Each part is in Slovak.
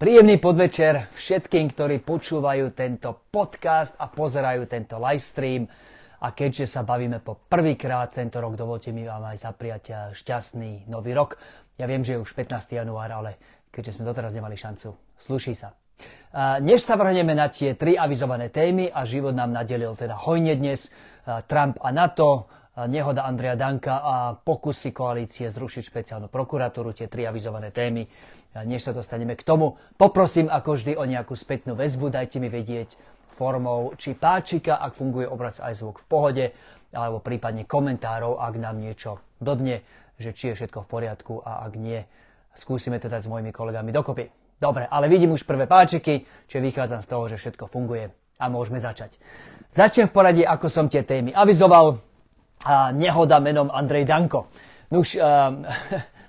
Príjemný podvečer všetkým, ktorí počúvajú tento podcast a pozerajú tento livestream. A keďže sa bavíme po prvýkrát tento rok, dovolte mi vám aj zapriať šťastný nový rok. Ja viem, že je už 15. január, ale keďže sme doteraz nemali šancu, sluší sa. Než sa vrhneme na tie tri avizované témy a život nám nadelil teda hojne dnes Trump a NATO, nehoda Andreja Danka a pokusy koalície zrušiť špeciálnu prokuratúru, tie tri avizované témy než sa dostaneme k tomu, poprosím ako vždy o nejakú spätnú väzbu, dajte mi vedieť formou či páčika, ak funguje obraz aj zvuk v pohode, alebo prípadne komentárov, ak nám niečo dodne, že či je všetko v poriadku a ak nie, skúsime to dať s mojimi kolegami dokopy. Dobre, ale vidím už prvé páčiky, čiže vychádzam z toho, že všetko funguje a môžeme začať. Začnem v poradí, ako som tie témy avizoval. A nehoda menom Andrej Danko. Nuž, um,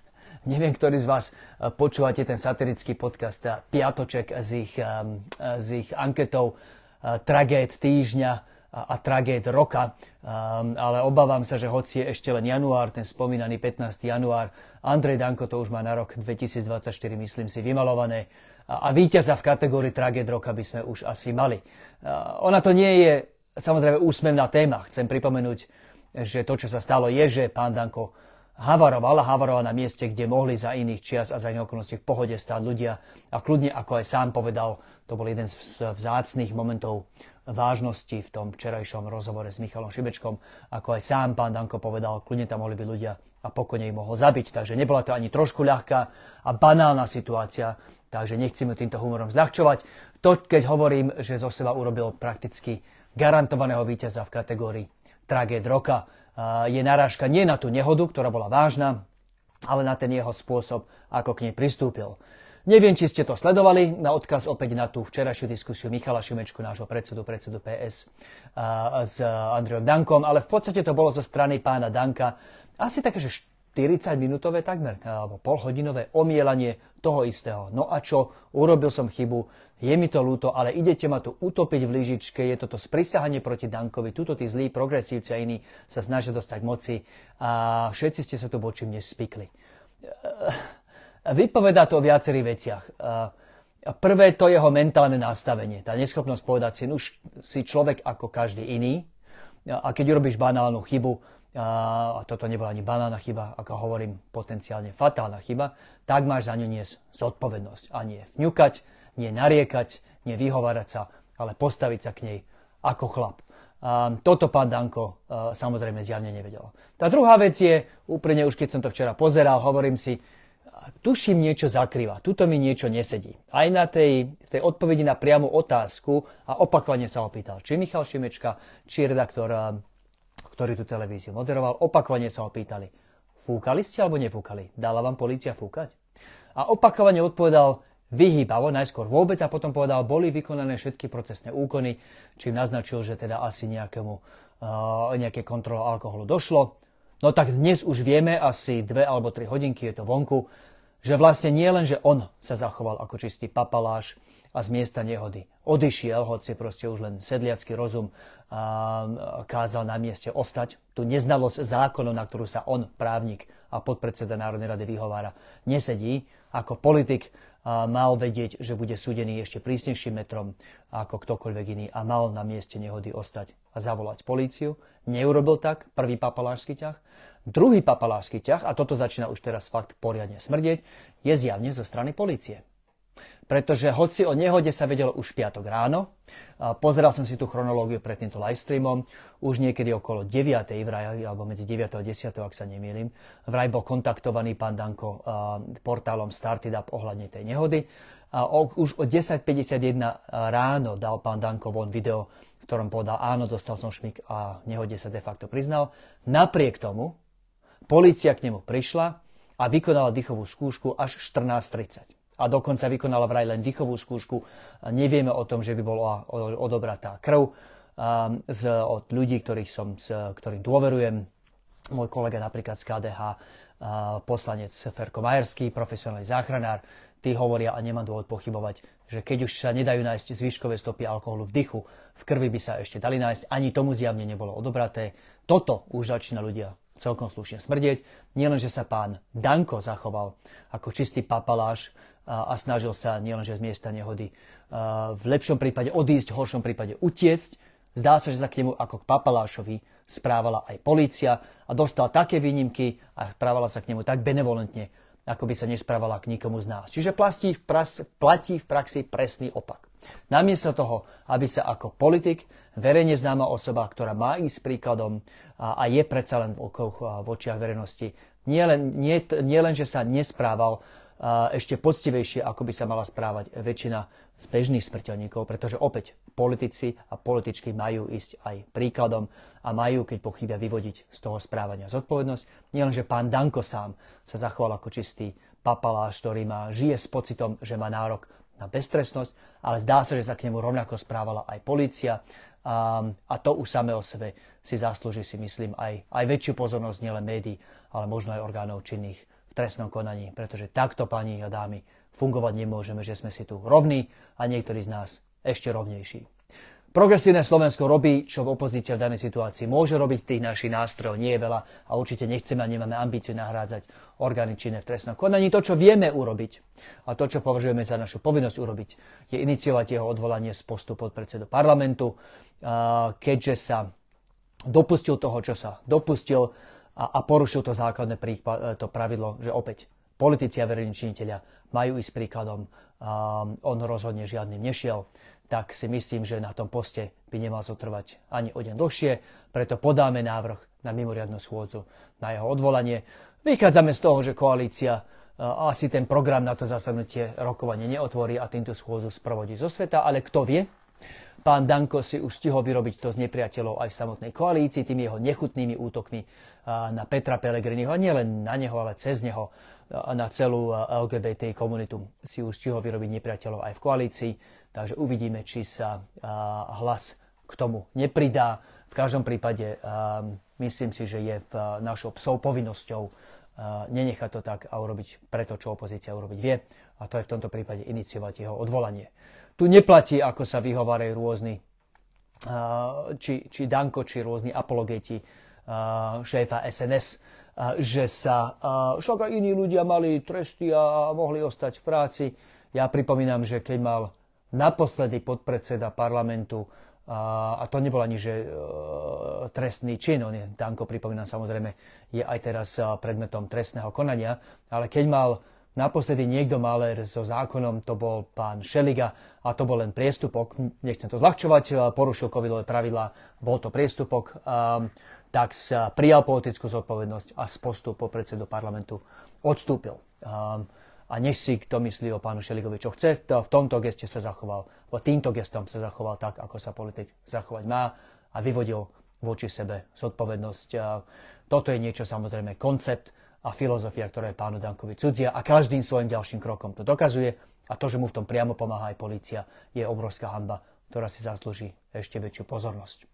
Neviem, ktorí z vás eh, počúvate ten satirický podcast eh, Piatoček z ich, ehm, z ich anketou eh, Tragéd týždňa a tragéd roka, ale obávam sa, že hoci je ešte len január, ten spomínaný 15. január, Andrej Danko to už má na rok 2024, myslím si, vymalované a víťaza v kategórii tragéd roka by sme už asi mali. Ona to nie je samozrejme úsmevná téma. Chcem pripomenúť, že to, čo sa stalo, je, že pán Danko havaroval a na mieste, kde mohli za iných čias a za iných okolností v pohode stáť ľudia. A kľudne, ako aj sám povedal, to bol jeden z vzácných momentov vážnosti v tom včerajšom rozhovore s Michalom Šibečkom. Ako aj sám pán Danko povedal, kľudne tam mohli byť ľudia a pokojne ich mohol zabiť. Takže nebola to ani trošku ľahká a banálna situácia, takže nechcem ju týmto humorom zľahčovať. To, keď hovorím, že zo seba urobil prakticky garantovaného víťaza v kategórii tragéd roka, je narážka nie na tú nehodu, ktorá bola vážna, ale na ten jeho spôsob, ako k nej pristúpil. Neviem, či ste to sledovali, na odkaz opäť na tú včerajšiu diskusiu Michala Šimečku, nášho predsedu, predsedu PS s Andrejom Dankom, ale v podstate to bolo zo strany pána Danka. Asi také, že 40-minútové takmer, alebo polhodinové omielanie toho istého. No a čo? Urobil som chybu, je mi to ľúto, ale idete ma tu utopiť v lyžičke, je toto sprisahanie proti Dankovi, tuto tí zlí progresívci a iní sa snažia dostať moci a všetci ste sa tu voči mne spikli. Vypovedá to o viacerých veciach. Prvé to jeho mentálne nastavenie, tá neschopnosť povedať si, už si človek ako každý iný a keď urobíš banálnu chybu, a toto nebola ani banálna chyba, ako hovorím, potenciálne fatálna chyba, tak máš za ňu niesť zodpovednosť. A nie vňukať, nie nariekať, nie vyhovárať sa, ale postaviť sa k nej ako chlap. A toto pán Danko samozrejme zjavne nevedel. Tá druhá vec je, úplne už keď som to včera pozeral, hovorím si, tuším niečo zakrýva, tuto mi niečo nesedí. Aj na tej, tej odpovedi na priamu otázku a opakovane sa opýtal, či Michal Šimečka, či redaktor ktorý tú televíziu moderoval, opakovane sa ho pýtali, fúkali ste alebo nefúkali? Dala vám policia fúkať? A opakovane odpovedal vyhýbavo, najskôr vôbec a potom povedal, boli vykonané všetky procesné úkony, čím naznačil, že teda asi nejakému, uh, nejaké kontrole alkoholu došlo. No tak dnes už vieme, asi dve alebo tri hodinky je to vonku, že vlastne nie len, že on sa zachoval ako čistý papaláš, a z miesta nehody odišiel, hoci proste už len sedliacký rozum a, kázal na mieste ostať. Tu neznalosť zákonov, na ktorú sa on, právnik a podpredseda Národnej rady vyhovára, nesedí. Ako politik a, mal vedieť, že bude súdený ešte prísnejším metrom ako ktokoľvek iný a mal na mieste nehody ostať a zavolať políciu. Neurobil tak, prvý papalášsky ťah. Druhý papalášsky ťah, a toto začína už teraz fakt poriadne smrdieť, je zjavne zo strany policie pretože hoci o nehode sa vedelo už piatok ráno, pozeral som si tú chronológiu pred týmto livestreamom, už niekedy okolo 9. vraj, alebo medzi 9. a 10. ak sa nemýlim, vraj bol kontaktovaný pán Danko portálom Started Up ohľadne tej nehody. A už o 10.51 ráno dal pán Danko von video, v ktorom povedal, áno, dostal som šmik a nehode sa de facto priznal. Napriek tomu, policia k nemu prišla a vykonala dýchovú skúšku až 14.30 a dokonca vykonala vraj len dýchovú skúšku. Nevieme o tom, že by bola odobratá krv z, od ľudí, ktorých som, ktorým dôverujem. Môj kolega napríklad z KDH, poslanec Ferko Majerský, profesionálny záchranár, tí hovoria a nemám dôvod pochybovať, že keď už sa nedajú nájsť zvyškové stopy alkoholu v dychu, v krvi by sa ešte dali nájsť, ani tomu zjavne nebolo odobraté. Toto už začína ľudia celkom slušne smrdieť. Nielen, že sa pán Danko zachoval ako čistý papaláš a, snažil sa nielenže z miesta nehody v lepšom prípade odísť, v horšom prípade utiecť, zdá sa, že sa k nemu ako k papalášovi správala aj polícia a dostal také výnimky a správala sa k nemu tak benevolentne, ako by sa nesprávala k nikomu z nás. Čiže platí v, pras, platí v praxi presný opak. Namiesto toho, aby sa ako politik, verejne známa osoba, ktorá má ísť príkladom a, a je predsa len v, okoch, v očiach verejnosti, nie nie, nie len, že sa nesprával ešte poctivejšie, ako by sa mala správať väčšina z bežných smrteľníkov, pretože opäť politici a političky majú ísť aj príkladom a majú, keď pochybia, vyvodiť z toho správania zodpovednosť. Nie len, že pán Danko sám sa zachoval ako čistý papaláš, ktorý má, žije s pocitom, že má nárok na beztrestnosť, ale zdá sa, že sa k nemu rovnako správala aj policia a, a to už samé o sebe si zaslúži, si myslím, aj, aj väčšiu pozornosť nielen médií, ale možno aj orgánov činných v trestnom konaní, pretože takto, pani a dámy, fungovať nemôžeme, že sme si tu rovní a niektorí z nás ešte rovnejší. Progresívne Slovensko robí, čo v opozícii v danej situácii môže robiť. Tých našich nástrojov nie je veľa a určite nechceme a nemáme ambíciu nahrádzať orgány činné v trestnom konaní. To, čo vieme urobiť a to, čo považujeme za našu povinnosť urobiť, je iniciovať jeho odvolanie z postu podpredsedu parlamentu, keďže sa dopustil toho, čo sa dopustil a, a porušil to základné to pravidlo, že opäť politici a verejní činiteľia majú ísť príkladom. On rozhodne žiadnym nešiel tak si myslím, že na tom poste by nemal zotrvať ani o deň dlhšie, preto podáme návrh na mimoriadnu schôdzu na jeho odvolanie. Vychádzame z toho, že koalícia asi ten program na to zasadnutie rokovanie neotvorí a týmto schôdzu sprovodí zo sveta, ale kto vie, Pán Danko si už stihol vyrobiť to z nepriateľov aj v samotnej koalícii, tými jeho nechutnými útokmi na Petra Pelegriniho, a nielen na neho, ale cez neho, na celú LGBT komunitu si už stihol vyrobiť nepriateľov aj v koalícii. Takže uvidíme, či sa hlas k tomu nepridá. V každom prípade myslím si, že je v našou psou povinnosťou nenechať to tak a urobiť preto, čo opozícia urobiť vie. A to je v tomto prípade iniciovať jeho odvolanie. Tu neplatí, ako sa vyhovárajú rôzni, či, či Danko, či rôzni apologeti šéfa SNS, že sa však iní ľudia mali tresty a mohli ostať v práci. Ja pripomínam, že keď mal naposledy podpredseda parlamentu, a, to nebol ani že e, trestný čin, on je, Danko, pripomínam samozrejme, je aj teraz e, predmetom trestného konania, ale keď mal naposledy niekto maler so zákonom, to bol pán Šeliga a to bol len priestupok, nechcem to zľahčovať, e, porušil covidové pravidlá, bol to priestupok, tak sa prijal politickú zodpovednosť a z postu po predsedu parlamentu odstúpil. A, nech si kto myslí o pánu Šeligovi, čo chce, to v tomto geste sa zachoval, v týmto gestom sa zachoval tak, ako sa politik zachovať má a vyvodil voči sebe zodpovednosť. A toto je niečo samozrejme koncept a filozofia, ktorá je pánu Dankovi cudzia a každým svojim ďalším krokom to dokazuje a to, že mu v tom priamo pomáha aj policia, je obrovská hamba, ktorá si zaslúži ešte väčšiu pozornosť.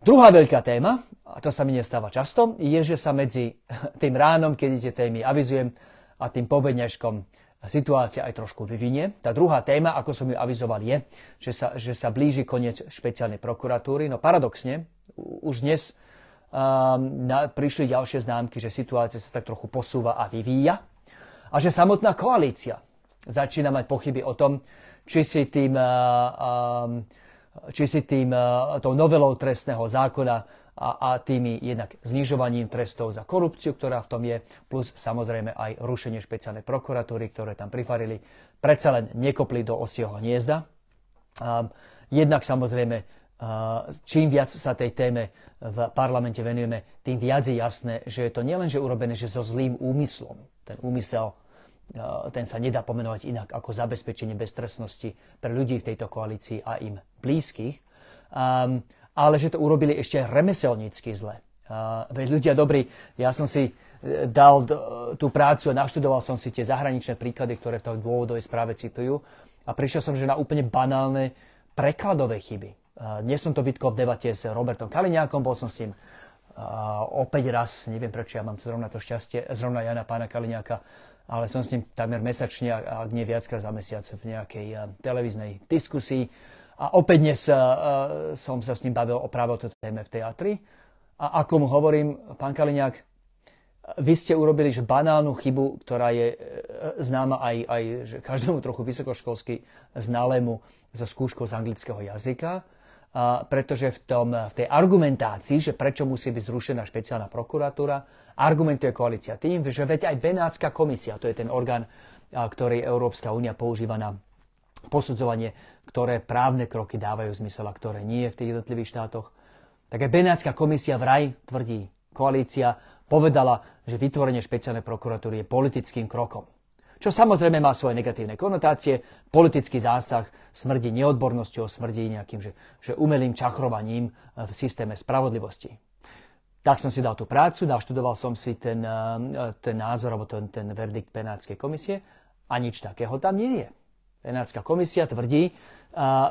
Druhá veľká téma, a to sa mi nestáva často, je, že sa medzi tým ránom, keď tie témy avizujem, a tým povedňažkom situácia aj trošku vyvinie. Tá druhá téma, ako som ju avizoval, je, že sa, že sa blíži koniec špeciálnej prokuratúry. No paradoxne, už dnes um, na, prišli ďalšie známky, že situácia sa tak trochu posúva a vyvíja a že samotná koalícia začína mať pochyby o tom, či si tým, uh, um, či si tým uh, tou novelou trestného zákona a, a tými jednak znižovaním trestov za korupciu, ktorá v tom je, plus samozrejme aj rušenie špeciálnej prokuratúry, ktoré tam prifarili, predsa len nekopli do osieho hniezda. Um, jednak samozrejme, čím viac sa tej téme v parlamente venujeme, tým viac je jasné, že je to nielenže urobené že so zlým úmyslom. Ten úmysel ten sa nedá pomenovať inak ako zabezpečenie beztrestnosti pre ľudí v tejto koalícii a im blízkych. Um, ale že to urobili ešte remeselnícky zle. Veď ľudia dobrí, ja som si e, dal tú prácu a naštudoval som si tie zahraničné príklady, ktoré v tej dôvodovej správe citujú a prišiel som, že na úplne banálne prekladové chyby. Dnes som to vytkol v debate s Robertom Kaliňákom, bol som s ním opäť raz, neviem prečo ja mám zrovna to šťastie, zrovna ja na pána Kaliňáka, ale som s ním takmer mesačne, ak nie viackrát za mesiac v nejakej televíznej diskusii a opäť dnes uh, som sa s ním bavil o práve o téme v teatri. A ako mu hovorím, pán Kaliňák, vy ste urobili že banálnu chybu, ktorá je e, známa aj, aj že každému trochu vysokoškolsky znalému zo skúškou z anglického jazyka, a pretože v, tom, v tej argumentácii, že prečo musí byť zrušená špeciálna prokuratúra, argumentuje koalícia tým, že veď aj Benátska komisia, to je ten orgán, ktorý Európska únia používa na posudzovanie, ktoré právne kroky dávajú zmysel a ktoré nie v tých jednotlivých štátoch. Tak aj Benátska komisia vraj tvrdí, koalícia povedala, že vytvorenie špeciálnej prokuratúry je politickým krokom. Čo samozrejme má svoje negatívne konotácie. Politický zásah smrdí neodbornosťou, smrdí nejakým že, že umelým čachrovaním v systéme spravodlivosti. Tak som si dal tú prácu, naštudoval som si ten, eh, ten názor alebo ten, ten verdikt Benátskej komisie a nič takého tam nie je. Benátska komisia tvrdí,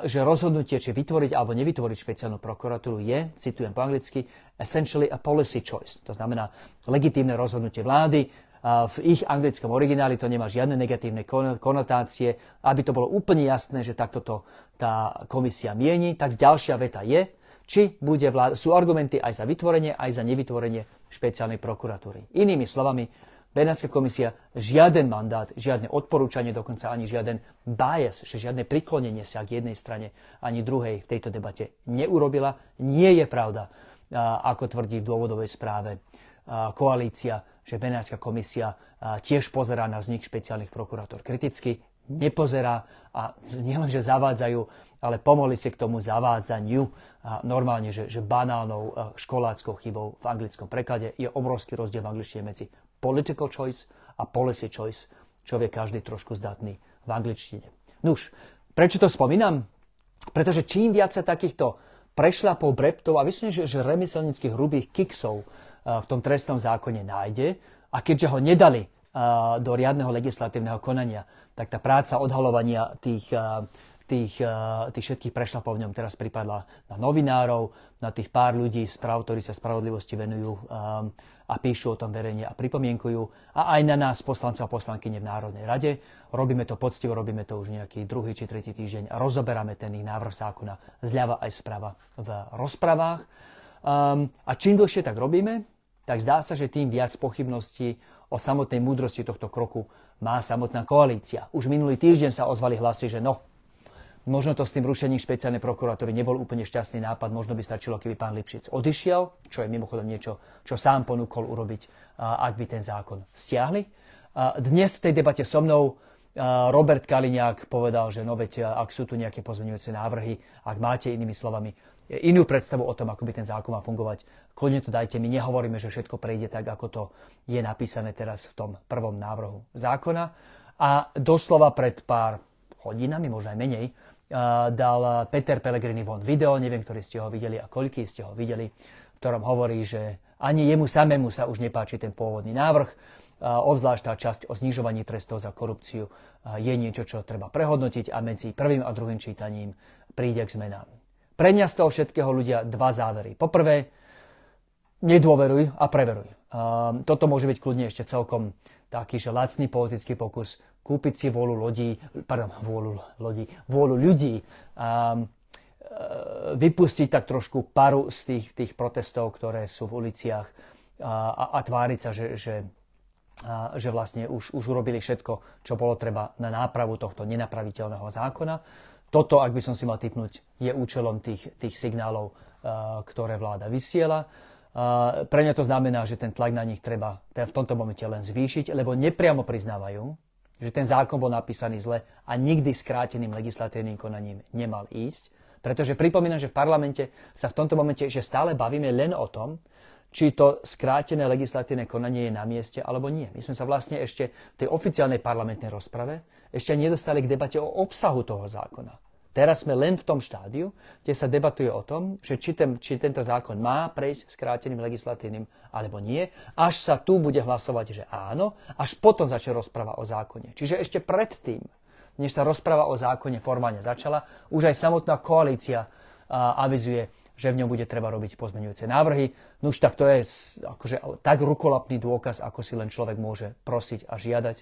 že rozhodnutie, či vytvoriť alebo nevytvoriť špeciálnu prokuratúru je, citujem po anglicky, essentially a policy choice. To znamená legitímne rozhodnutie vlády. V ich anglickom origináli to nemá žiadne negatívne konotácie. Aby to bolo úplne jasné, že takto to tá komisia mieni, tak ďalšia veta je, či bude vláda, sú argumenty aj za vytvorenie, aj za nevytvorenie špeciálnej prokuratúry. Inými slovami, Benátska komisia žiaden mandát, žiadne odporúčanie, dokonca ani žiaden bias, že žiadne priklonenie sa k jednej strane ani druhej v tejto debate neurobila. Nie je pravda, ako tvrdí v dôvodovej správe koalícia, že Benátska komisia tiež pozerá na vznik špeciálnych prokurátor kriticky. Nepozerá a nielenže zavádzajú, ale pomohli si k tomu zavádzaniu a normálne, že, že banálnou školáckou chybou v anglickom preklade je obrovský rozdiel v angličtine medzi political choice a policy choice, čo vie každý trošku zdatný v angličtine. Nuž, prečo to spomínam? Pretože čím viac sa takýchto prešľapov, breptov a myslím, že, že remyselnických hrubých kiksov uh, v tom trestnom zákone nájde a keďže ho nedali uh, do riadneho legislatívneho konania, tak tá práca odhalovania tých uh, tých, eh, tých všetkých prešlapov v ňom teraz pripadla na novinárov, na tých pár ľudí správ, ktorí sa spravodlivosti venujú um, a píšu o tom verejne a pripomienkujú. A aj na nás, poslancov a poslankyne v Národnej rade. Robíme to poctivo, robíme to už nejaký druhý či tretí týždeň a rozoberáme ten ich návrh zákona zľava aj sprava v rozprávach. Um, a čím dlhšie tak robíme, tak zdá sa, že tým viac pochybností o samotnej múdrosti tohto kroku má samotná koalícia. Už minulý týždeň sa ozvali hlasy, že no, Možno to s tým rušením špeciálnej prokuratúry nebol úplne šťastný nápad, možno by stačilo, keby pán Lipšic odišiel, čo je mimochodom niečo, čo sám ponúkol urobiť, ak by ten zákon stiahli. Dnes v tej debate so mnou Robert Kaliňák povedal, že no veď, ak sú tu nejaké pozmeňujúce návrhy, ak máte inými slovami inú predstavu o tom, ako by ten zákon má fungovať, kľudne to dajte. My nehovoríme, že všetko prejde tak, ako to je napísané teraz v tom prvom návrhu zákona. A doslova pred pár hodinami, možno aj menej, dal Peter Pellegrini von video, neviem, ktorý ste ho videli a koľký ste ho videli, v ktorom hovorí, že ani jemu samému sa už nepáči ten pôvodný návrh. Obzvlášť tá časť o znižovaní trestov za korupciu je niečo, čo treba prehodnotiť a medzi prvým a druhým čítaním príde k zmenám. Pre mňa z toho všetkého ľudia dva závery. Poprvé, nedôveruj a preveruj. Toto môže byť kľudne ešte celkom taký, že lacný politický pokus kúpiť si vôľu ľudí, pardon, vôľu, ľudí, vôľu ľudí a vypustiť tak trošku paru z tých, tých protestov, ktoré sú v uliciach a, a, tváriť sa, že, že, a, že vlastne už, už urobili všetko, čo bolo treba na nápravu tohto nenapraviteľného zákona. Toto, ak by som si mal typnúť, je účelom tých, tých signálov, a, ktoré vláda vysiela. Pre mňa to znamená, že ten tlak na nich treba v tomto momente len zvýšiť, lebo nepriamo priznávajú, že ten zákon bol napísaný zle a nikdy skráteným legislatívnym konaním nemal ísť. Pretože pripomínam, že v parlamente sa v tomto momente že stále bavíme len o tom, či to skrátené legislatívne konanie je na mieste alebo nie. My sme sa vlastne ešte v tej oficiálnej parlamentnej rozprave ešte nedostali k debate o obsahu toho zákona. Teraz sme len v tom štádiu, kde sa debatuje o tom, že či, ten, či tento zákon má prejsť skráteným legislatívnym alebo nie, až sa tu bude hlasovať, že áno, až potom začne rozpráva o zákone. Čiže ešte predtým, než sa rozpráva o zákone formálne začala, už aj samotná koalícia a, avizuje, že v ňom bude treba robiť pozmeňujúce návrhy. No už tak to je akože, tak rukolapný dôkaz, ako si len človek môže prosiť a žiadať,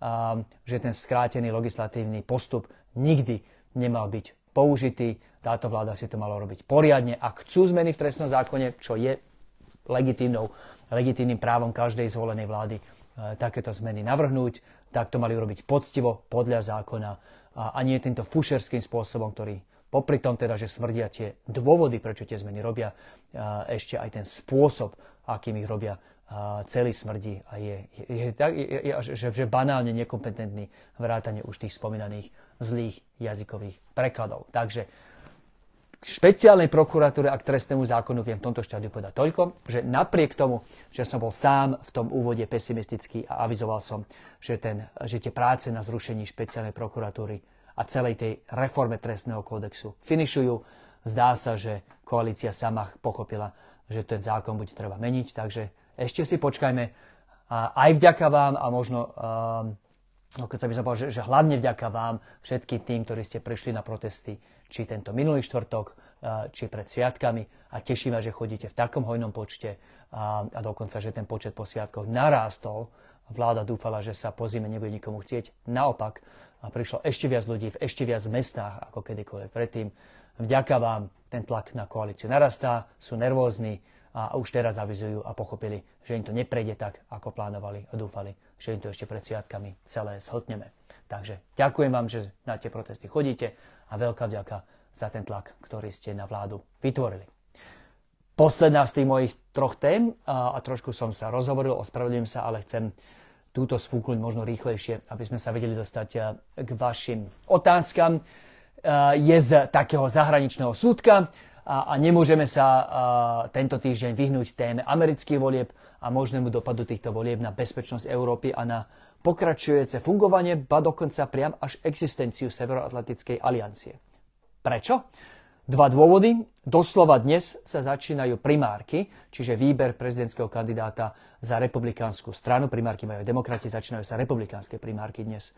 a, že ten skrátený legislatívny postup nikdy nemal byť použitý. Táto vláda si to mala robiť poriadne. Ak chcú zmeny v trestnom zákone, čo je legitímnou, legitímnym právom každej zvolenej vlády takéto zmeny navrhnúť. Tak to mali urobiť poctivo, podľa zákona a, a nie týmto fušerským spôsobom, ktorý popri tom teda, že smrdia tie dôvody, prečo tie zmeny robia, ešte aj ten spôsob, akým ich robia, celý smrdí a je, je, je, je, je že, že banálne nekompetentný vrátane už tých spomínaných zlých jazykových prekladov. Takže špeciálnej prokuratúre a k trestnému zákonu viem v tomto štádiu povedať toľko, že napriek tomu, že som bol sám v tom úvode pesimistický a avizoval som, že, ten, že tie práce na zrušení špeciálnej prokuratúry a celej tej reforme trestného kódexu finišujú. Zdá sa, že koalícia sama pochopila, že ten zákon bude treba meniť, takže ešte si počkajme. A aj vďaka vám a možno, no keď sa by som povedal, že, že hlavne vďaka vám, všetkým tým, ktorí ste prišli na protesty, či tento minulý štvrtok, či pred sviatkami a tešíme, že chodíte v takom hojnom počte a, a dokonca, že ten počet po sviatkoch narástol. Vláda dúfala, že sa po zime nebude nikomu chcieť. Naopak, a prišlo ešte viac ľudí v ešte viac mestách ako kedykoľvek predtým. Vďaka vám ten tlak na koalíciu narastá, sú nervózni a už teraz avizujú a pochopili, že im to neprejde tak, ako plánovali a dúfali, že im to ešte pred sviatkami celé zhodneme. Takže ďakujem vám, že na tie protesty chodíte a veľká vďaka za ten tlak, ktorý ste na vládu vytvorili. Posledná z tých mojich troch tém, a, a trošku som sa rozhovoril, ospravedlňujem sa, ale chcem túto sfúknuť možno rýchlejšie, aby sme sa vedeli dostať k vašim otázkam. Je z takého zahraničného súdka a nemôžeme sa eh, tento týždeň vyhnúť téme amerických volieb a možnému dopadu týchto volieb na bezpečnosť Európy a na pokračujúce fungovanie, ba dokonca priam až existenciu Severoatlantickej aliancie. Prečo? Dva dôvody. Doslova dnes sa začínajú primárky, čiže výber prezidentského kandidáta za republikánsku stranu. Primárky majú demokrati, začínajú sa republikánske primárky dnes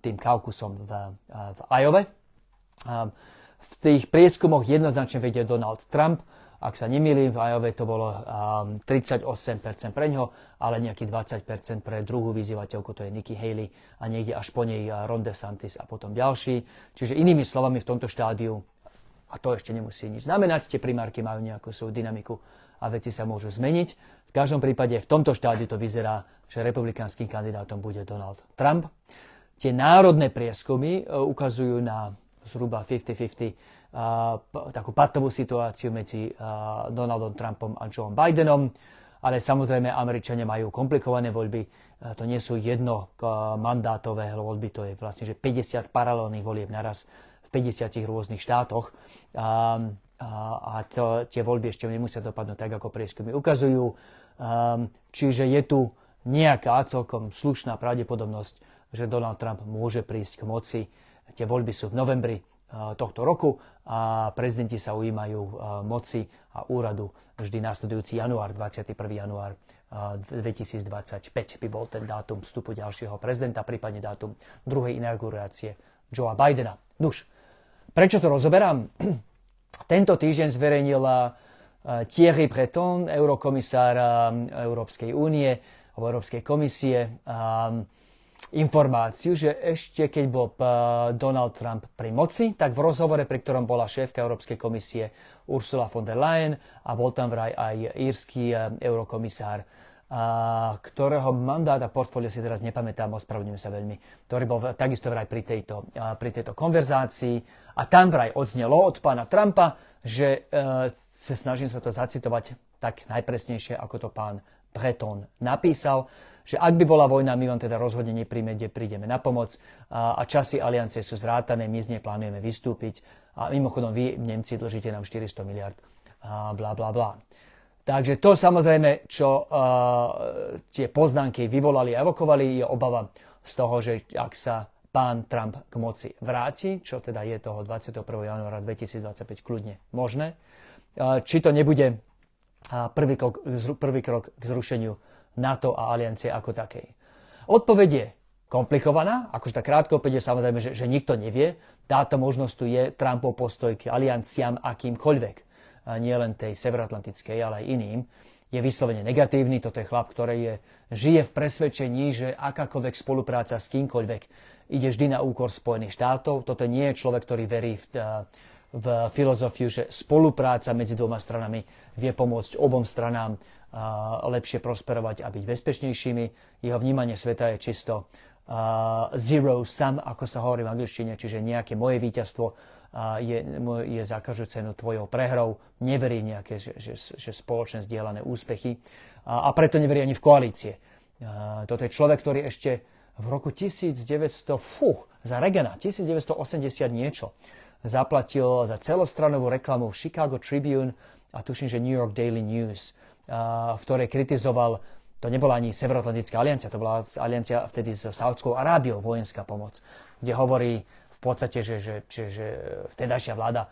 tým kaukusom v, v Ajove. V tých prieskumoch jednoznačne vedie Donald Trump. Ak sa nemýlim, v Ajove to bolo 38% pre ňo, ale nejaký 20% pre druhú vyzývateľku, to je Nikki Haley a niekde až po nej Ron DeSantis a potom ďalší. Čiže inými slovami v tomto štádiu a to ešte nemusí nič znamenať, tie primárky majú nejakú svoju dynamiku a veci sa môžu zmeniť. V každom prípade v tomto štádiu to vyzerá, že republikánskym kandidátom bude Donald Trump. Tie národné prieskumy e, ukazujú na zhruba 50-50 e, takú patovú situáciu medzi Donaldom Trumpom a Joe Bidenom, ale samozrejme Američania majú komplikované voľby, to nie sú jedno mandátové voľby, to je vlastne že 50 paralelných volieb naraz v 50 rôznych štátoch. A, to, tie voľby ešte nemusia dopadnúť tak, ako prieskumy ukazujú. Čiže je tu nejaká celkom slušná pravdepodobnosť, že Donald Trump môže prísť k moci. Tie voľby sú v novembri uh, tohto roku a prezidenti sa ujímajú uh, moci a úradu vždy nasledujúci január, 21. január 2025 by bol ten dátum vstupu ďalšieho prezidenta, prípadne dátum druhej inaugurácie Joea Bidena. Nuž, Prečo to rozoberám? Tento týždeň zverejnil Thierry Breton, eurokomisár Európskej únie Európskej komisie, informáciu, že ešte keď bol Donald Trump pri moci, tak v rozhovore, pri ktorom bola šéfka Európskej komisie Ursula von der Leyen a bol tam vraj aj írsky eurokomisár a ktorého mandát a portfólio si teraz nepamätám, ospravedlňujem sa veľmi, ktorý bol takisto vraj pri tejto, pri tejto konverzácii. A tam vraj odznelo od pána Trumpa, že e, sa snažím sa to zacitovať tak najpresnejšie, ako to pán Breton napísal, že ak by bola vojna, my vám teda rozhodne nepríjme, kde prídeme na pomoc a, a časy aliancie sú zrátané, my z nej plánujeme vystúpiť a mimochodom vy, Nemci, dlžíte nám 400 miliard a bla bla bla. Takže to samozrejme, čo uh, tie poznámky vyvolali a evokovali, je obava z toho, že ak sa pán Trump k moci vráti, čo teda je toho 21. januára 2025 kľudne možné, či to nebude prvý, krok, prvý krok k zrušeniu NATO a aliancie ako takej. Odpoveď je komplikovaná, akože tak krátko je samozrejme, že, že nikto nevie. Táto možnosť tu je Trumpov postoj k alianciám akýmkoľvek nie len tej severoatlantickej, ale aj iným, je vyslovene negatívny. Toto je chlap, ktorý je, žije v presvedčení, že akákoľvek spolupráca s kýmkoľvek ide vždy na úkor Spojených štátov. Toto nie je človek, ktorý verí v, v filozofiu, že spolupráca medzi dvoma stranami vie pomôcť obom stranám lepšie prosperovať a byť bezpečnejšími. Jeho vnímanie sveta je čisto zero sum, ako sa hovorí v angličtine, čiže nejaké moje víťazstvo je, je za každú cenu tvojou prehrou. Neverí nejaké že, že, že spoločne zdieľané úspechy a, a preto neverí ani v koalície. Toto je človek, ktorý ešte v roku 1900, fuch, za Regana, 1980 niečo, zaplatil za celostranovú reklamu v Chicago Tribune a tuším, že New York Daily News, v ktorej kritizoval, to nebola ani Severoatlantická aliancia, to bola aliancia vtedy s Saudskou Arábiou, vojenská pomoc, kde hovorí v podstate, že, že, že, že vtedajšia vláda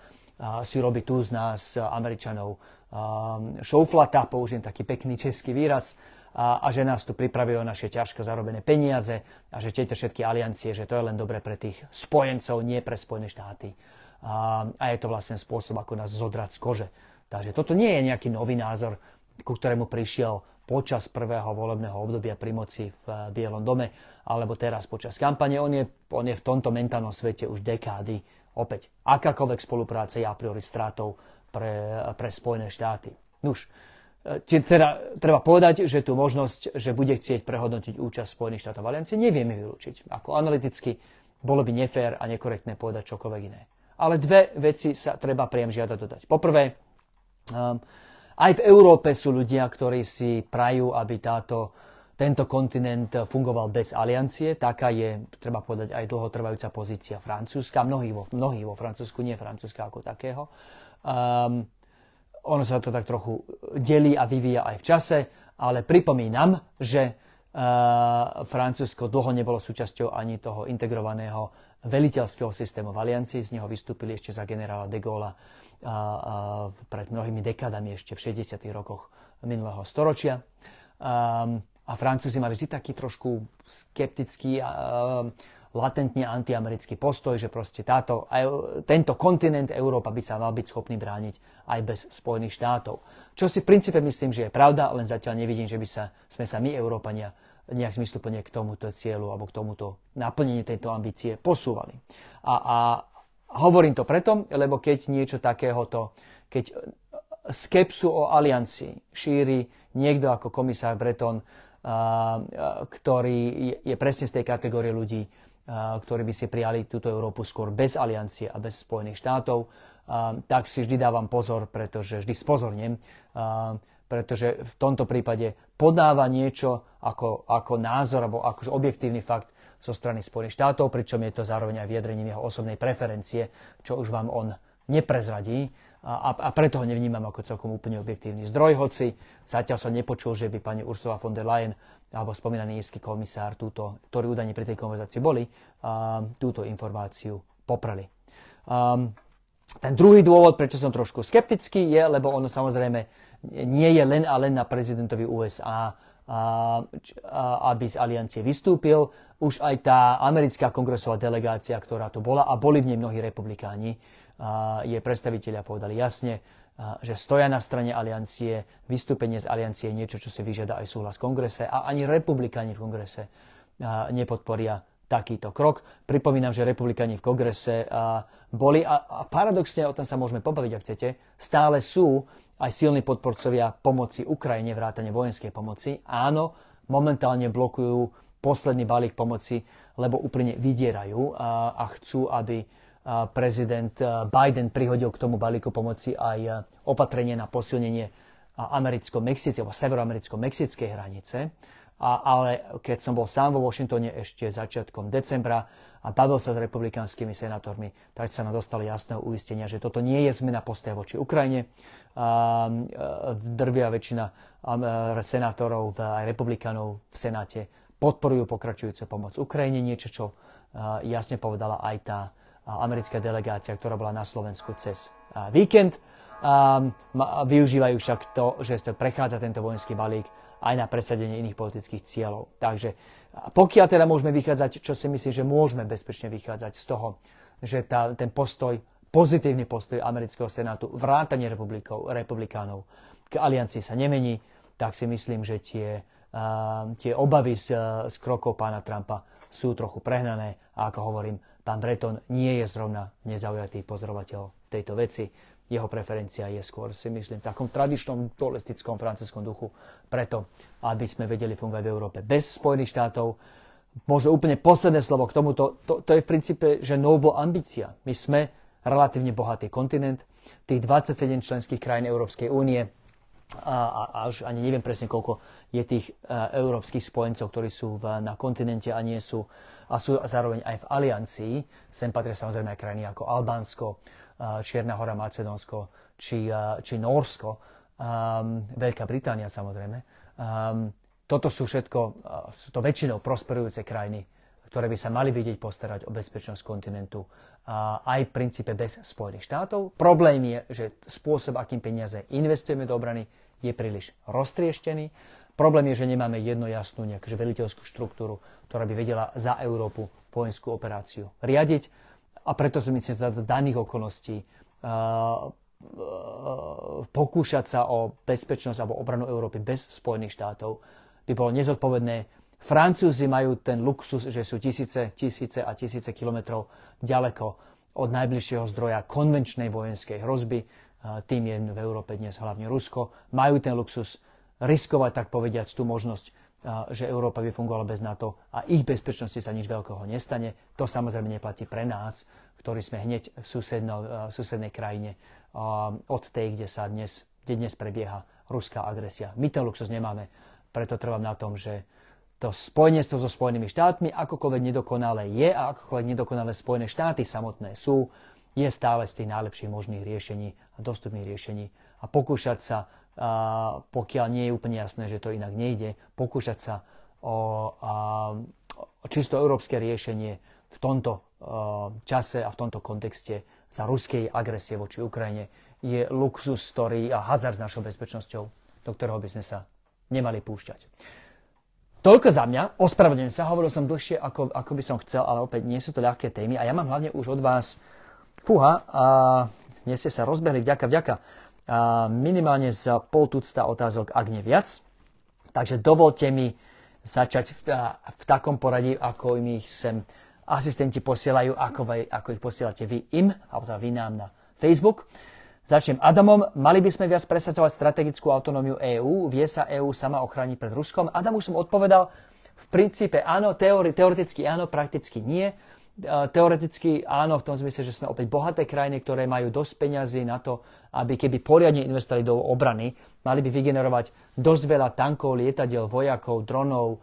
si robí tu z nás, Američanov, šouflata, použijem taký pekný český výraz, a, a že nás tu pripravujú o naše ťažko zarobené peniaze a že tieto všetky aliancie, že to je len dobre pre tých spojencov, nie pre Spojené štáty. A, je to vlastne spôsob, ako nás zodrať z kože. Takže toto nie je nejaký nový názor, ku ktorému prišiel počas prvého volebného obdobia pri moci v eh, Bielom dome, alebo teraz počas kampane. On je, on je v tomto mentálnom svete už dekády. Opäť, akákoľvek spolupráca je a priori stratou pre, pre Spojené štáty. Nuž, teda, treba povedať, že tú možnosť, že bude chcieť prehodnotiť účasť Spojených štátov v aliancii, nevieme vylúčiť. Ako analyticky bolo by nefér a nekorektné povedať čokoľvek iné. Ale dve veci sa treba priam žiadať dodať. Poprvé, um, aj v Európe sú ľudia, ktorí si prajú, aby táto, tento kontinent fungoval bez aliancie. Taká je, treba povedať, aj dlhotrvajúca pozícia Francúzska. Mnohí vo, mnohí vo Francúzsku, nie Francúzska ako takého. Um, ono sa to tak trochu delí a vyvíja aj v čase, ale pripomínam, že uh, Francúzsko dlho nebolo súčasťou ani toho integrovaného veliteľského systému v Aliancii. Z neho vystúpili ešte za generála de Gaulle pred mnohými dekádami, ešte v 60. rokoch minulého storočia. Um, a Francúzi mali vždy taký trošku skeptický uh, latentne antiamerický postoj, že proste táto, tento kontinent Európa by sa mal byť schopný brániť aj bez Spojených štátov. Čo si v princípe myslím, že je pravda, len zatiaľ nevidím, že by sa, sme sa my, Európania, nejak zmysluplne k tomuto cieľu alebo k tomuto naplneniu tejto ambície posúvali. A, a hovorím to preto, lebo keď niečo takéhoto, keď skepsu o aliancii šíri niekto ako komisár Breton, ktorý je presne z tej kategórie ľudí, ktorí by si prijali túto Európu skôr bez aliancie a bez Spojených štátov, tak si vždy dávam pozor, pretože vždy spozornem, pretože v tomto prípade podáva niečo ako, ako názor alebo akože objektívny fakt zo strany Spojených štátov, pričom je to zároveň aj vyjadrením jeho osobnej preferencie, čo už vám on neprezradí a, a preto ho nevnímam ako celkom úplne objektívny zdroj, hoci zatiaľ som nepočul, že by pani Ursula von der Leyen alebo spomínaný írsky komisár, túto, ktorí údajne pri tej konverzácii boli, túto informáciu popreli. Um, ten druhý dôvod, prečo som trošku skeptický, je, lebo ono samozrejme nie je len a len na prezidentovi USA, aby z aliancie vystúpil. Už aj tá americká kongresová delegácia, ktorá tu bola, a boli v nej mnohí republikáni, je predstaviteľia povedali jasne, že stoja na strane aliancie, vystúpenie z aliancie je niečo, čo si vyžiada aj súhlas kongrese a ani republikáni v kongrese nepodporia takýto krok. Pripomínam, že republikáni v kongrese boli, a, paradoxne o tom sa môžeme pobaviť, ak chcete, stále sú aj silní podporcovia pomoci Ukrajine, vrátane vojenskej pomoci. Áno, momentálne blokujú posledný balík pomoci, lebo úplne vydierajú a, a chcú, aby prezident Biden prihodil k tomu balíku pomoci aj opatrenie na posilnenie americko-mexickej alebo severoamericko-mexickej hranice. A, ale keď som bol sám vo Washingtone ešte začiatkom decembra a bavil sa s republikánskymi senátormi, tak sa nám dostali jasného uistenia, že toto nie je zmena postoja voči Ukrajine. A, drvia väčšina senátorov aj republikánov v Senáte podporujú pokračujúcu pomoc Ukrajine, niečo, čo jasne povedala aj tá americká delegácia, ktorá bola na Slovensku cez víkend. Využívajú však to, že prechádza tento vojenský balík aj na presadenie iných politických cieľov. Takže pokiaľ teda môžeme vychádzať, čo si myslím, že môžeme bezpečne vychádzať z toho, že tá, ten postoj, pozitívny postoj amerického senátu, vrátanie republikánov k aliancii sa nemení, tak si myslím, že tie, uh, tie obavy z, z krokov pána Trumpa sú trochu prehnané a ako hovorím, pán Breton nie je zrovna nezaujatý pozorovateľ tejto veci. Jeho preferencia je skôr, si myslím, v takom tradičnom dualistickom francúzskom duchu, preto, aby sme vedeli fungovať v Európe bez Spojených štátov. Možno úplne posledné slovo k tomuto, to, to je v princípe, že noble ambícia. My sme relatívne bohatý kontinent, tých 27 členských krajín Európskej únie, a, a až ani neviem presne koľko je tých uh, európskych spojencov, ktorí sú v, na kontinente a nie sú a sú zároveň aj v aliancii. Sem patria samozrejme aj krajiny ako Albánsko, Čierna hora, Macedónsko či, či Norsko, um, Veľká Británia samozrejme. Um, toto sú všetko, sú to väčšinou prosperujúce krajiny ktoré by sa mali vidieť postarať o bezpečnosť kontinentu aj v princípe bez Spojených štátov. Problém je, že spôsob, akým peniaze investujeme do obrany, je príliš roztrieštený. Problém je, že nemáme jednu jasnú nejakú veliteľskú štruktúru, ktorá by vedela za Európu vojenskú operáciu riadiť. A preto si myslím, že za daných okolností uh, pokúšať sa o bezpečnosť alebo obranu Európy bez Spojených štátov by bolo nezodpovedné Francúzi majú ten luxus, že sú tisíce, tisíce a tisíce kilometrov ďaleko od najbližšieho zdroja konvenčnej vojenskej hrozby. Tým je v Európe dnes hlavne Rusko. Majú ten luxus riskovať, tak povediať, tú možnosť, že Európa by fungovala bez NATO a ich bezpečnosti sa nič veľkého nestane. To samozrejme neplatí pre nás, ktorí sme hneď v, susedno, v susednej krajine od tej, kde sa dnes, kde dnes prebieha ruská agresia. My ten luxus nemáme, preto trvám na tom, že to spojenectvo so Spojenými štátmi, akokoľvek nedokonalé je a akokoľvek nedokonalé Spojené štáty samotné sú, je stále z tých najlepších možných riešení a dostupných riešení. A pokúšať sa, a pokiaľ nie je úplne jasné, že to inak nejde, pokúšať sa o, a, o čisto európske riešenie v tomto a, čase a v tomto kontexte za ruskej agresie voči Ukrajine je luxus, ktorý a hazard s našou bezpečnosťou, do ktorého by sme sa nemali púšťať. Toľko za mňa, ospravedlňujem sa, hovoril som dlhšie, ako, ako by som chcel, ale opäť nie sú to ľahké témy a ja mám hlavne už od vás, fúha, a dnes ste sa rozbehli, vďaka, vďaka, minimálne z pol tucta otázok, ak nie viac. Takže dovolte mi začať v, v takom poradí, ako im ich sem asistenti posielajú, ako, ako ich posielate vy im, alebo teda vy nám na Facebook. Začnem Adamom. Mali by sme viac presadzovať strategickú autonómiu EÚ. Vie sa EÚ sama ochrániť pred Ruskom? Adam už som odpovedal. V princípe áno, teori, teoreticky áno, prakticky nie. Teoreticky áno, v tom zmysle, že sme opäť bohaté krajiny, ktoré majú dosť peňazí na to, aby keby poriadne investovali do obrany, mali by vygenerovať dosť veľa tankov, lietadiel, vojakov, dronov,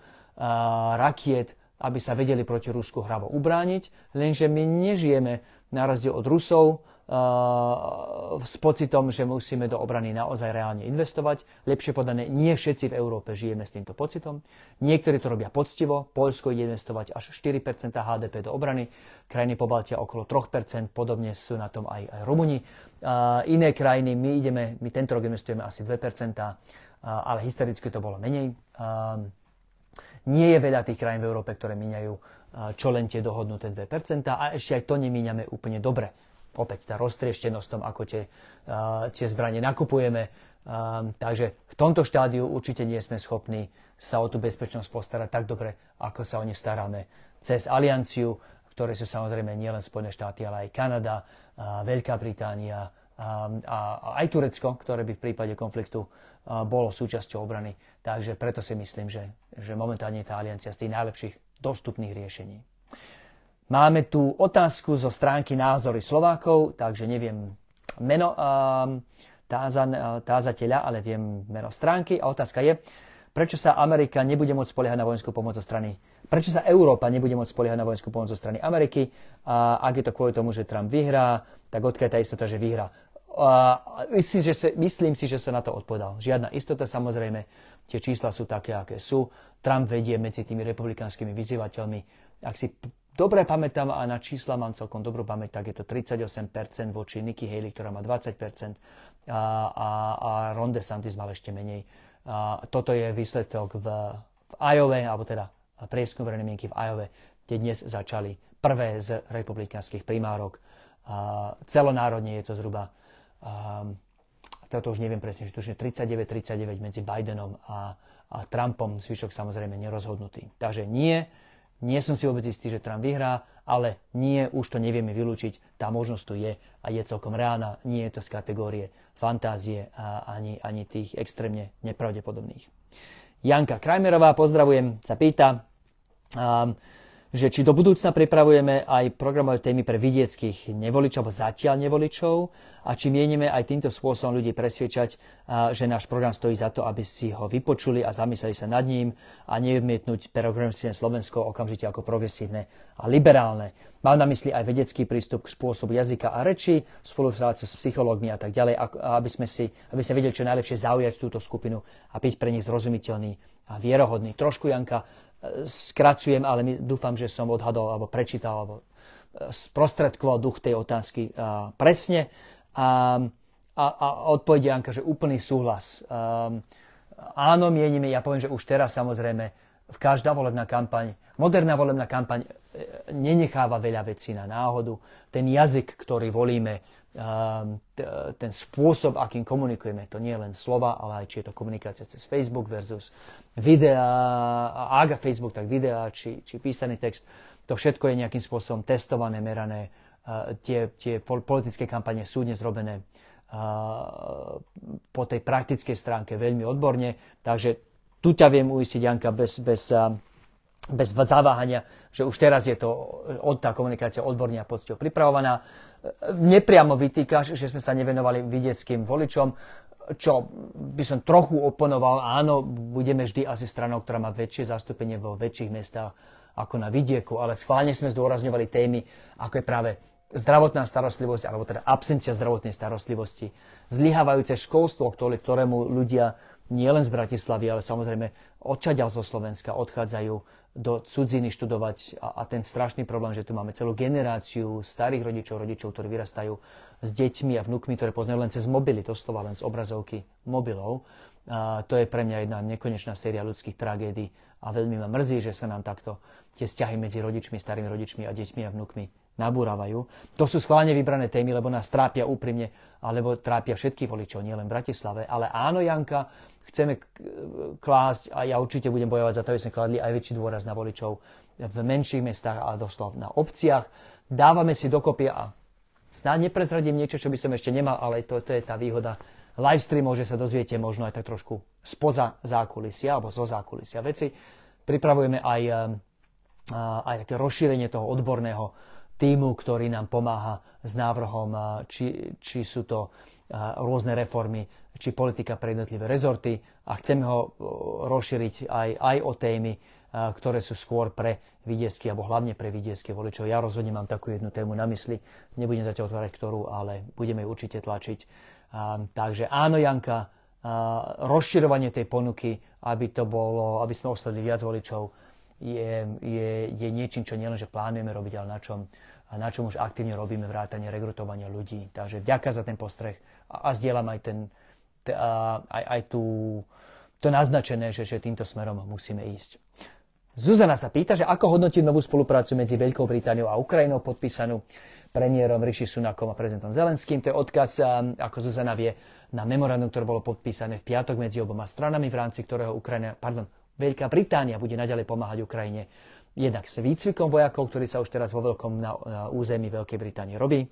rakiet, aby sa vedeli proti Rusku hravo ubrániť. Lenže my nežijeme na rozdiel od Rusov, s pocitom, že musíme do obrany naozaj reálne investovať. Lepšie podané, nie všetci v Európe žijeme s týmto pocitom. Niektorí to robia poctivo. Polsko ide investovať až 4% HDP do obrany. Krajiny po Baltia okolo 3%, podobne sú na tom aj, aj Rumuni. Iné krajiny, my, ideme, my tento rok investujeme asi 2%, ale historicky to bolo menej. Nie je veľa tých krajín v Európe, ktoré míňajú čo len tie dohodnuté 2% a ešte aj to nemíňame úplne dobre opäť tá roztrieštenosť tom, ako tie, tie zbranie nakupujeme. Takže v tomto štádiu určite nie sme schopní sa o tú bezpečnosť postarať tak dobre, ako sa o ne staráme cez alianciu, ktoré sú samozrejme nielen Spojené štáty, ale aj Kanada, Veľká Británia a, aj Turecko, ktoré by v prípade konfliktu bolo súčasťou obrany. Takže preto si myslím, že, že momentálne je tá aliancia z tých najlepších dostupných riešení. Máme tu otázku zo stránky Názory Slovákov, takže neviem meno tázan, uh, tázateľa, ale viem meno stránky. A otázka je, prečo sa Amerika nebude môcť spoliehať na vojenskú pomoc zo strany Prečo sa Európa nebude môcť spoliehať na vojenskú pomoc zo strany Ameriky? A ak je to kvôli tomu, že Trump vyhrá, tak odkiaľ tá istota, že vyhrá? Myslím, že sa, myslím si, že sa na to odpovedal. Žiadna istota samozrejme, tie čísla sú také, aké sú. Trump vedie medzi tými republikánskymi vyzývateľmi. Ak si dobre pamätám a na čísla mám celkom dobrú pamäť, tak je to 38% voči Nikki Haley, ktorá má 20% a, a, a Ron DeSantis mal ešte menej. A toto je výsledok v, v Iowa, alebo teda prieskum verejnej mienky v Iowa, kde dnes začali prvé z republikánskych primárok. A celonárodne je to zhruba, a, toto už neviem presne, že je 39-39 medzi Bidenom a, a Trumpom, zvyšok samozrejme nerozhodnutý. Takže nie, Nie som si vôbec istý, že Trump vyhrá, ale nie, už to nevieme vylúčiť. Tá možnosť tu je a je celkom reálna. Nie je to z kategórie fantázie a ani, ani tých extrémne nepravdepodobných. Janka Krajmerová, pozdravujem, sa pýta, um, že či do budúcna pripravujeme aj programové témy pre vidieckých nevoličov, zatiaľ nevoličov a či mienime aj týmto spôsobom ľudí presviečať, že náš program stojí za to, aby si ho vypočuli a zamysleli sa nad ním a neodmietnúť progresívne Slovensko okamžite ako progresívne a liberálne. Mám na mysli aj vedecký prístup k spôsobu jazyka a reči, spoluprácu s psychológmi a tak ďalej, aby sme si aby sme vedeli čo najlepšie zaujať túto skupinu a byť pre nich zrozumiteľný a vierohodný. Trošku, Janka, skracujem, ale dúfam, že som odhadol alebo prečítal alebo e, sprostredkoval duch tej otázky a, presne. A, a, a odpovedie Janka, že úplný súhlas. Um, áno, mienime, ja poviem, že už teraz samozrejme každá volebná kampaň, moderná volebná kampaň e, nenecháva veľa vecí na náhodu. Ten jazyk, ktorý volíme, ten spôsob, akým komunikujeme, to nie je len slova, ale aj či je to komunikácia cez Facebook versus videa, a ak Facebook, tak videa, či, či písaný text, to všetko je nejakým spôsobom testované, merané. Ehm, tie, tie politické kampane sú dnes robené ehm, po tej praktickej stránke veľmi odborne, takže tu ťa viem uistiť, Janka, bez, bez, bez zaváhania, že už teraz je to tá komunikácia odborne a poctivo pripravovaná nepriamo vytýkaš, že sme sa nevenovali vidieckým voličom, čo by som trochu oponoval. Áno, budeme vždy asi stranou, ktorá má väčšie zastúpenie vo väčších mestách ako na vidieku, ale schválne sme zdôrazňovali témy, ako je práve zdravotná starostlivosť, alebo teda absencia zdravotnej starostlivosti, zlyhávajúce školstvo, ktoré, ktorému ľudia nielen z Bratislavy, ale samozrejme odčaďal zo Slovenska, odchádzajú do cudziny študovať a, a ten strašný problém, že tu máme celú generáciu starých rodičov, rodičov, ktorí vyrastajú s deťmi a vnúkmi, ktoré poznajú len cez mobily, doslova len z obrazovky mobilov. A to je pre mňa jedna nekonečná séria ľudských tragédií a veľmi ma mrzí, že sa nám takto tie vzťahy medzi rodičmi, starými rodičmi a deťmi a vnúkmi nabúravajú. To sú schválne vybrané témy, lebo nás trápia úprimne, alebo trápia všetkých voličov, nielen v Bratislave. Ale áno, Janka, chceme klásť, a ja určite budem bojovať za to, aby sme kladli aj väčší dôraz na voličov v menších mestách, ale doslov na obciach. Dávame si dokopy a snáď neprezradím niečo, čo by som ešte nemal, ale to, to je tá výhoda live streamov, že sa dozviete možno aj tak trošku spoza zákulisia alebo zo zákulisia veci. Pripravujeme aj, aj také rozšírenie toho odborného týmu, ktorý nám pomáha s návrhom, či, či sú to rôzne reformy, či politika pre jednotlivé rezorty a chceme ho rozšíriť aj, aj o témy, ktoré sú skôr pre vidiesky alebo hlavne pre vidiesky voličov. Ja rozhodne mám takú jednu tému na mysli, nebudem zatiaľ otvárať ktorú, ale budeme ju určite tlačiť. takže áno, Janka, rozširovanie tej ponuky, aby to bolo, aby sme osledli viac voličov, je, je, je niečím, čo nielenže plánujeme robiť, ale na čom, na čom už aktívne robíme vrátanie rekrutovania ľudí. Takže ďakujem za ten postreh a, a zdieľam aj, ten, t, a, aj, aj tú, to naznačené, že, že týmto smerom musíme ísť. Zuzana sa pýta, že ako hodnotí novú spoluprácu medzi Veľkou Britániou a Ukrajinou podpísanú premiérom Rishi Sunakom a prezidentom Zelenským. To je odkaz, ako Zuzana vie, na memorandum, ktoré bolo podpísané v piatok medzi oboma stranami, v rámci ktorého Ukrajina, pardon, Veľká Británia bude naďalej pomáhať Ukrajine jednak s výcvikom vojakov, ktorý sa už teraz vo veľkom na, území Veľkej Británie robí,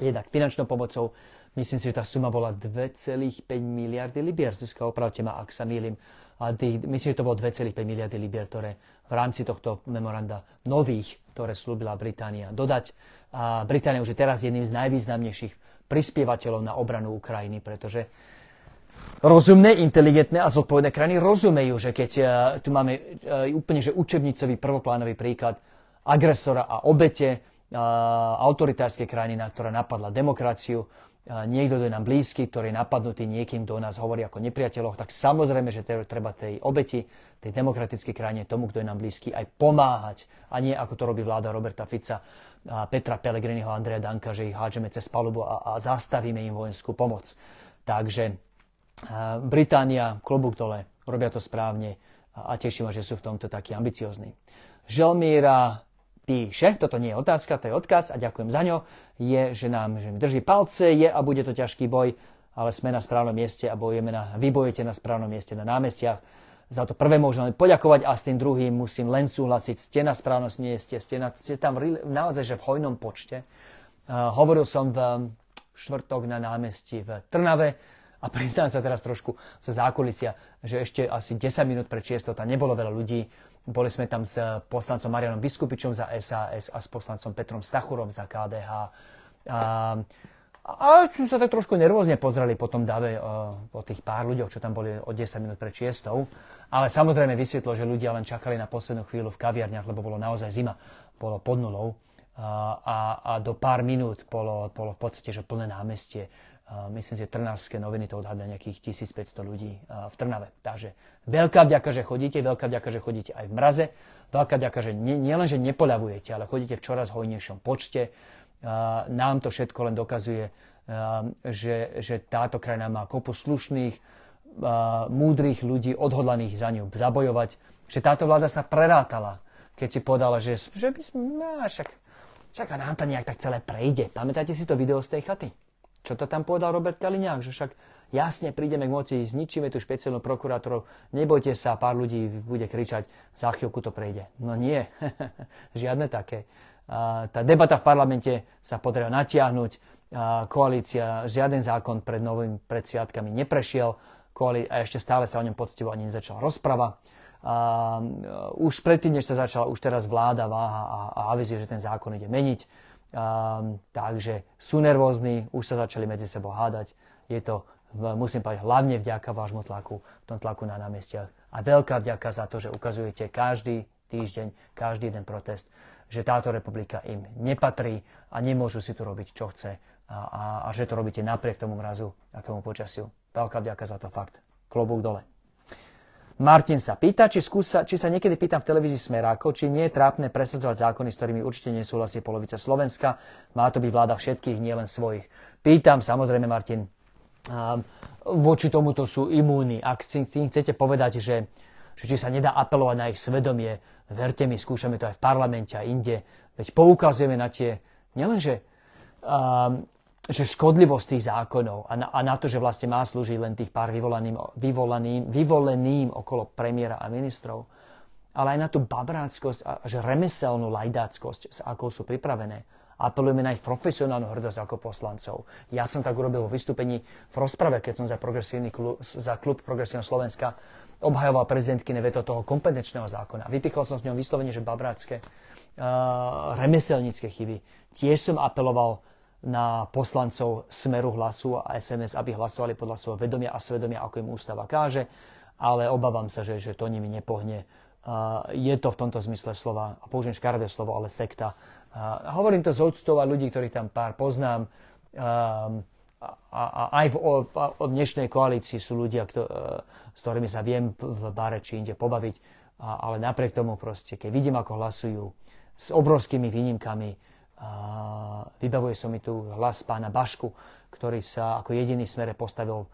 jednak finančnou pomocou. Myslím si, že tá suma bola 2,5 miliardy libier. Zuzka, opravte ma, ak sa mýlim. A tých, myslím, že to bolo 2,5 miliardy libier, ktoré v rámci tohto memoranda nových, ktoré slúbila Británia dodať. A Británia už je teraz jedným z najvýznamnejších prispievateľov na obranu Ukrajiny, pretože rozumné, inteligentné a zodpovedné krajiny rozumejú, že keď uh, tu máme uh, úplne že učebnicový prvoplánový príklad agresora a obete autoritárskej krajiny, ktorá napadla demokraciu, niekto, kto je nám blízky, ktorý je napadnutý niekým, kto o nás hovorí ako nepriateľoch, tak samozrejme, že treba tej obeti, tej demokratickej krajine, tomu, kto je nám blízky, aj pomáhať. A nie ako to robí vláda Roberta Fica, a Petra a Andreja Danka, že ich hádžeme cez palubu a, a zastavíme im vojenskú pomoc. Takže Británia, klobúk dole, robia to správne a teším ma, že sú v tomto takí ambiciozní. Želmíra píše, toto nie je otázka, to je odkaz a ďakujem za ňo, je, že nám že mi drží palce, je a bude to ťažký boj, ale sme na správnom mieste a bojujeme na, vy na správnom mieste na námestiach. za to prvé môžem len poďakovať a s tým druhým musím len súhlasiť. Ste na správnosť, nie ste, ste, na, ste tam naozaj že v hojnom počte. Uh, hovoril som v štvrtok na námestí v Trnave a priznám sa teraz trošku zo zákulisia, že ešte asi 10 minút pred 6 tam nebolo veľa ľudí. Boli sme tam s poslancom Marianom Vyskupičom za SAS a s poslancom Petrom Stachurom za KDH. Uh, a sme sa tak trošku nervózne pozreli po tom dave o, o tých pár ľuďoch, čo tam boli o 10 minút pred čiestou. Ale samozrejme vysvetlo, že ľudia len čakali na poslednú chvíľu v kaviarniach, lebo bolo naozaj zima. Bolo pod nulou. A, a, a do pár minút bolo, bolo v podstate že plné námestie. Myslím, že trnavské noviny to odhadli nejakých 1500 ľudí v Trnave. Takže veľká vďaka, že chodíte, veľká vďaka, že chodíte aj v mraze, veľká vďaka, že nie, nie len, že nepoľavujete, ale chodíte v čoraz hojnejšom počte nám to všetko len dokazuje, že, že táto krajina má kopu slušných, múdrych ľudí, odhodlaných za ňu zabojovať, že táto vláda sa prerátala, keď si povedala, že, že by sme, no, však, však nám to nejak tak celé prejde. Pamätáte si to video z tej chaty? Čo to tam povedal Robert Kaliňák, že však jasne prídeme k moci, zničíme tú špeciálnu prokurátorov, nebojte sa, pár ľudí bude kričať, za chvíľku to prejde. No nie, žiadne také tá debata v parlamente sa podarila natiahnuť, koalícia, žiaden zákon pred novým pred sviatkami neprešiel a ešte stále sa o ňom poctivo ani nezačala rozprava. A, už predtým, než sa začala, už teraz vláda váha a, a avizuje, že ten zákon ide meniť. A, takže sú nervózni, už sa začali medzi sebou hádať. Je to, musím povedať, hlavne vďaka vášmu tlaku, tom tlaku na námestiach. A veľká vďaka za to, že ukazujete každý týždeň, každý jeden protest že táto republika im nepatrí a nemôžu si tu robiť, čo chce a, a, a že to robíte napriek tomu mrazu a tomu počasiu. Veľká vďaka za to fakt. Klobúk dole. Martin sa pýta, či, skúsa, či sa niekedy pýtam v televízii Smeráko, či nie je trápne presadzovať zákony, s ktorými určite nesúhlasí polovica Slovenska. Má to byť vláda všetkých, nielen svojich. Pýtam, samozrejme, Martin, voči tomuto sú imúni. Ak tým chcete povedať, že, že či sa nedá apelovať na ich svedomie, Verte mi, skúšame to aj v parlamente a inde. Veď poukazujeme na tie, nielenže um, že škodlivosť tých zákonov a na, a na to, že vlastne má slúžiť len tých pár vyvolaným, vyvolaným, vyvoleným okolo premiéra a ministrov, ale aj na tú babráckosť a že remeselnú lajdáckosť, s akou sú pripravené. Apelujeme na ich profesionálnu hrdosť ako poslancov. Ja som tak urobil vo vystúpení v rozprave, keď som za, klub, za klub Progresívneho Slovenska obhajoval prezidentky veto toho kompetenčného zákona. Vypichol som s ňom vyslovene, že babrácké uh, remeselnícke chyby. Tiež som apeloval na poslancov Smeru hlasu a SNS, aby hlasovali podľa svojho vedomia a svedomia, ako im ústava káže, ale obávam sa, že, že to nimi nepohne. Je to v tomto zmysle slova, a použijem škaredé slovo, ale sekta. Hovorím to z odstov a ľudí, ktorých tam pár poznám. A, a aj v, v, v dnešnej koalícii sú ľudia, kto, e, s ktorými sa viem v bare či inde pobaviť, ale napriek tomu proste, keď vidím, ako hlasujú s obrovskými výnimkami, vybavuje som mi tu hlas pána Bašku, ktorý sa ako jediný smere postavil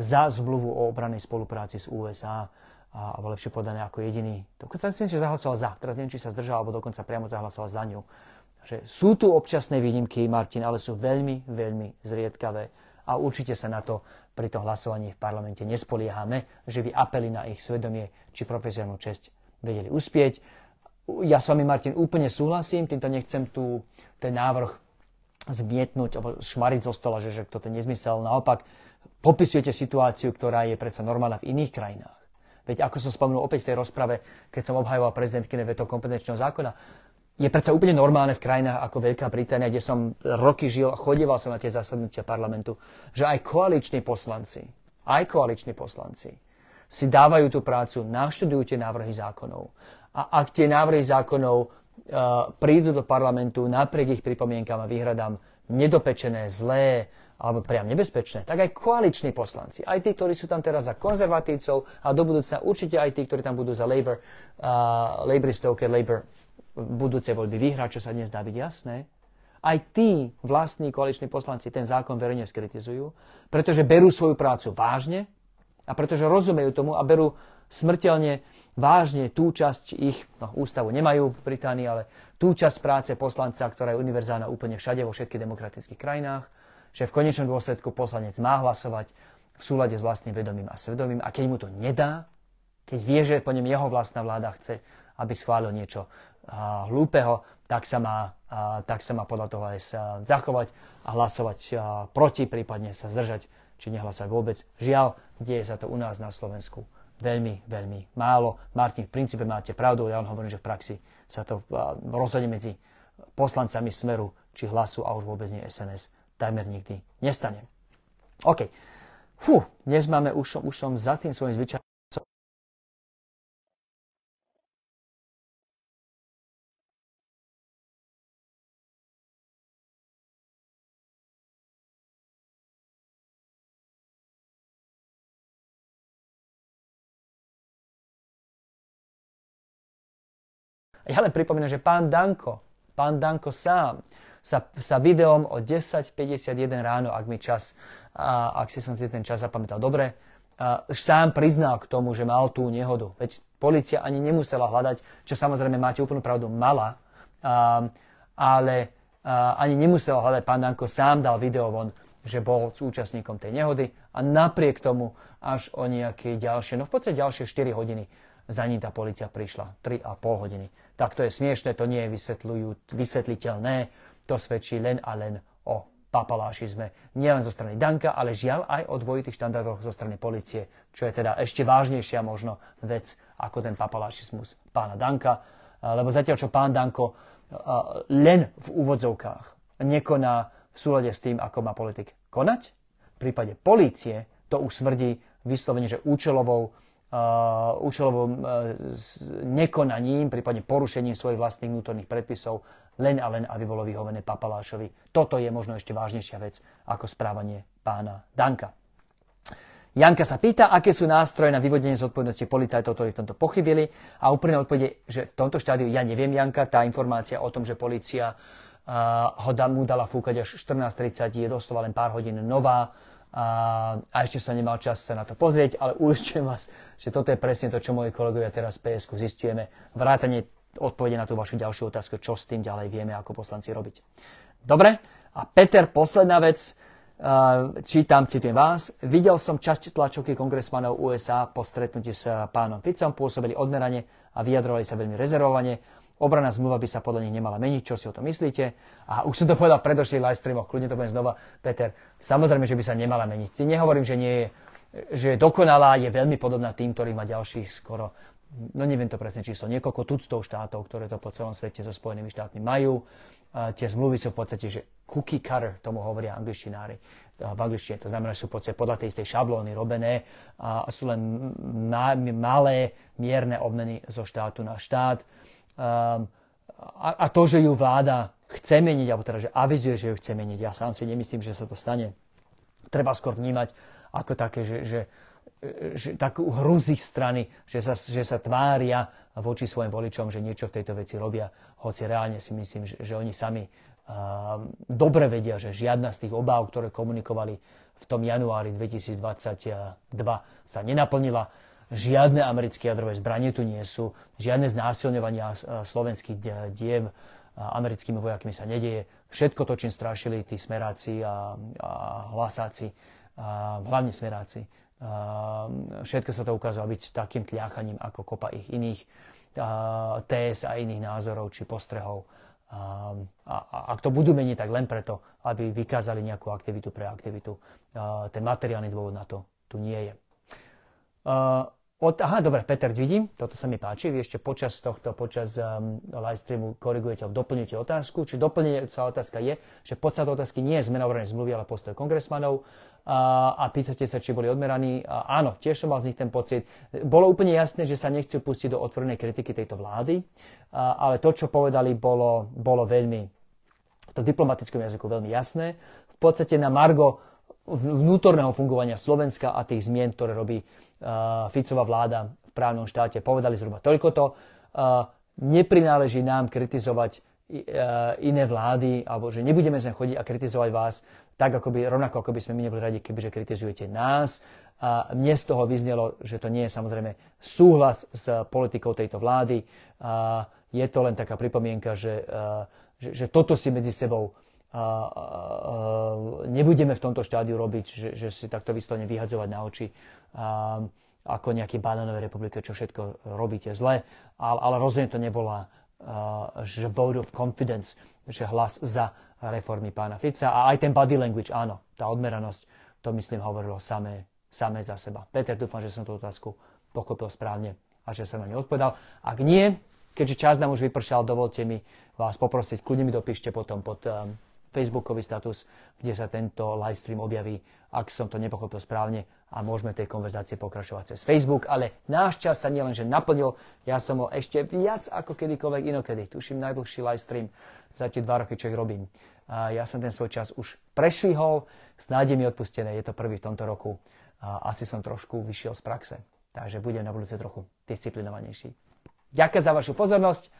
za zmluvu o obranej spolupráci s USA, a, alebo lepšie povedané ako jediný. Dokonca myslím, že zahlasoval za. Teraz neviem, či sa zdržal, alebo dokonca priamo zahlasoval za ňu že sú tu občasné výnimky, Martin, ale sú veľmi, veľmi zriedkavé a určite sa na to pri tom hlasovaní v parlamente nespoliehame, že by apely na ich svedomie či profesionálnu česť vedeli uspieť. Ja s vami, Martin, úplne súhlasím, týmto nechcem tu ten návrh zmietnúť alebo šmariť zo stola, že, že toto je nezmysel. Naopak, popisujete situáciu, ktorá je predsa normálna v iných krajinách. Veď ako som spomenul opäť v tej rozprave, keď som obhajoval prezidentkyne veto kompetenčného zákona, je predsa úplne normálne v krajinách ako Veľká Británia, kde som roky žil a chodieval som na tie zasadnutia parlamentu, že aj koaliční poslanci, aj koaliční poslanci si dávajú tú prácu, naštudujú tie návrhy zákonov. A ak tie návrhy zákonov uh, prídu do parlamentu napriek ich pripomienkam a výhradám nedopečené, zlé alebo priam nebezpečné, tak aj koaliční poslanci, aj tí, ktorí sú tam teraz za konzervatívcov a do budúcna určite aj tí, ktorí tam budú za Labour, uh, Labouristov, keď Labour budúce voľby vyhrať, čo sa dnes dá byť jasné, aj tí vlastní koaliční poslanci ten zákon verejne skritizujú, pretože berú svoju prácu vážne a pretože rozumejú tomu a berú smrteľne vážne tú časť ich, no ústavu nemajú v Británii, ale tú časť práce poslanca, ktorá je univerzálna úplne všade vo všetkých demokratických krajinách, že v konečnom dôsledku poslanec má hlasovať v súlade s vlastným vedomím a svedomím a keď mu to nedá, keď vie, že po ňom jeho vlastná vláda chce, aby schválil niečo uh, hlúpeho, tak sa, má, tak sa má podľa toho aj sa zachovať a hlasovať proti, prípadne sa zdržať, či nehlasovať vôbec. Žiaľ, deje sa to u nás na Slovensku veľmi, veľmi málo. Martin, v princípe máte pravdu, ja vám hovorím, že v praxi sa to rozhodne medzi poslancami Smeru či Hlasu a už vôbec nie SNS takmer nikdy nestane. OK. Fú, dnes máme, už, už som za tým svojim zvyčajom Ja len pripomínam, že pán Danko, pán Danko sám sa, sa videom o 10.51 ráno, ak mi čas, a, ak si som si ten čas zapamätal dobre, a, sám priznal k tomu, že mal tú nehodu. Veď policia ani nemusela hľadať, čo samozrejme máte úplnú pravdu, mala, a, ale a, ani nemusela hľadať. Pán Danko sám dal video von, že bol účastníkom tej nehody a napriek tomu až o nejaké ďalšie, no v podstate ďalšie 4 hodiny za ním tá policia prišla 3,5 hodiny. Tak to je smiešne, to nie je vysvetliteľné, to svedčí len a len o papalášizme. Nielen zo strany Danka, ale žiaľ aj o dvojitých štandardoch zo strany policie, čo je teda ešte vážnejšia možno vec ako ten papalášizmus pána Danka. Lebo zatiaľ, čo pán Danko len v úvodzovkách nekoná v súlade s tým, ako má politik konať, v prípade polície to už svrdí vyslovene, že účelovou uh, účelovým uh, nekonaním, prípadne porušením svojich vlastných vnútorných predpisov, len a len, aby bolo vyhovené papalášovi. Toto je možno ešte vážnejšia vec ako správanie pána Danka. Janka sa pýta, aké sú nástroje na vyvodenie zodpovednosti policajtov, ktorí v tomto pochybili. A úplne odpovede, že v tomto štádiu ja neviem, Janka, tá informácia o tom, že policia uh, ho da, mu dala fúkať až 14.30, je doslova len pár hodín nová a, a ešte sa nemal čas sa na to pozrieť, ale uistujem vás, že toto je presne to, čo moji kolegovia teraz v PSK zistujeme. Vrátanie odpovede na tú vašu ďalšiu otázku, čo s tým ďalej vieme ako poslanci robiť. Dobre, a Peter, posledná vec, čítam, citujem vás. Videl som časť tlačovky kongresmanov USA po stretnutí s pánom Ficom, pôsobili odmerane a vyjadrovali sa veľmi rezervovane. Obrana zmluva by sa podľa nich nemala meniť, čo si o tom myslíte. A už som to povedal predošlých live streamoch, kľudne to budem znova. Peter, samozrejme, že by sa nemala meniť. Nehovorím, že nie je, že je dokonalá, je veľmi podobná tým, ktorý má ďalších skoro, no neviem to presne číslo, niekoľko tuctov štátov, ktoré to po celom svete so Spojenými štátmi majú. A tie zmluvy sú v podstate, že cookie cutter, tomu hovoria angličtinári v angličtine. To znamená, že sú v podstate podľa tej istej šablóny robené a sú len malé, mierne obmeny zo štátu na štát. Um, a, a to, že ju vláda chce meniť, alebo teda, že avizuje, že ju chce meniť, ja sám si nemyslím, že sa to stane. Treba skôr vnímať ako také, že, že, že takú hru z ich strany, že sa, že sa tvária voči svojim voličom, že niečo v tejto veci robia, hoci reálne si myslím, že, že oni sami uh, dobre vedia, že žiadna z tých obáv, ktoré komunikovali v tom januári 2022 sa nenaplnila žiadne americké jadrové zbranie tu nie sú, žiadne znásilňovania slovenských diev americkými vojakmi sa nedieje. Všetko to, čím strašili tí smeráci a, a hlasáci, a hlavne smeráci, a všetko sa to ukázalo byť takým tliachaním ako kopa ich iných TS a iných názorov či postrehov. A, a, a ak to budú meniť, tak len preto, aby vykázali nejakú aktivitu pre aktivitu. A, ten materiálny dôvod na to tu nie je. Uh, od, aha, dobre, Peter, vidím, toto sa mi páči. Vy ešte počas tohto, počas um, live streamu korigujete, doplníte otázku. Či doplňujúca otázka je, že podstat otázky nie je zmena obranej zmluvy, ale postoj kongresmanov. A, a pýtate sa, či boli odmeraní. A, áno, tiež som mal z nich ten pocit. Bolo úplne jasné, že sa nechcú pustiť do otvorenej kritiky tejto vlády, a, ale to, čo povedali, bolo, bolo veľmi, v tom diplomatickom jazyku veľmi jasné. V podstate na Margo vnútorného fungovania Slovenska a tých zmien, ktoré robí uh, Ficová vláda v právnom štáte. Povedali zhruba toľkoto. Uh, neprináleží nám kritizovať uh, iné vlády, alebo že nebudeme sem chodiť a kritizovať vás tak, ako by, rovnako ako by sme my neboli radi, kebyže kritizujete nás. A mne z toho vyznelo, že to nie je samozrejme súhlas s politikou tejto vlády. A je to len taká pripomienka, že, že, že toto si medzi sebou a, a, a nebudeme v tomto štádiu robiť, že, že si takto vyslovene vyhadzovať na oči. A, ako nejaký banánové republike, čo všetko robíte zle, ale, ale rozhodne to nebola uh, že vote of confidence, že hlas za reformy pána Fica a aj ten body language, áno, tá odmeranosť, to myslím hovorilo samé, samé za seba. Peter, dúfam, že som tú otázku pochopil správne a že som na ňu odpovedal. Ak nie, keďže čas nám už vypršal, dovolte mi vás poprosiť, kľudne mi dopíšte potom pod um, Facebookový status, kde sa tento live stream objaví, ak som to nepochopil správne a môžeme tej konverzácie pokračovať cez Facebook, ale náš čas sa nielenže naplnil, ja som ho ešte viac ako kedykoľvek inokedy. Tuším najdlhší live stream za tie dva roky, čo ich robím. A ja som ten svoj čas už prešvihol, snáď mi odpustené, je to prvý v tomto roku. A asi som trošku vyšiel z praxe, takže budem na budúce trochu disciplinovanejší. Ďakujem za vašu pozornosť.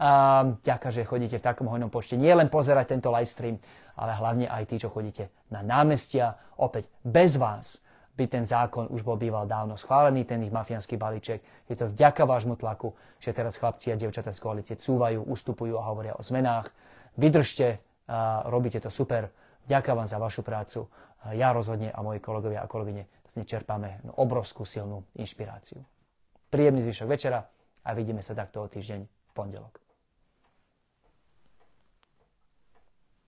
A ďaká, že chodíte v takom hojnom počte nie len pozerať tento live stream, ale hlavne aj tí, čo chodíte na námestia. Opäť bez vás by ten zákon už bol býval dávno schválený, ten ich mafiánsky balíček. Je to vďaka vášmu tlaku, že teraz chlapci a dievčatá z koalície cúvajú, ustupujú a hovoria o zmenách. Vydržte, a robíte to super. Ďakujem vám za vašu prácu. Ja rozhodne a moji kolegovia a kolegyne z nej čerpáme obrovskú silnú inšpiráciu. Príjemný zvyšok večera a vidíme sa takto o týždeň v pondelok.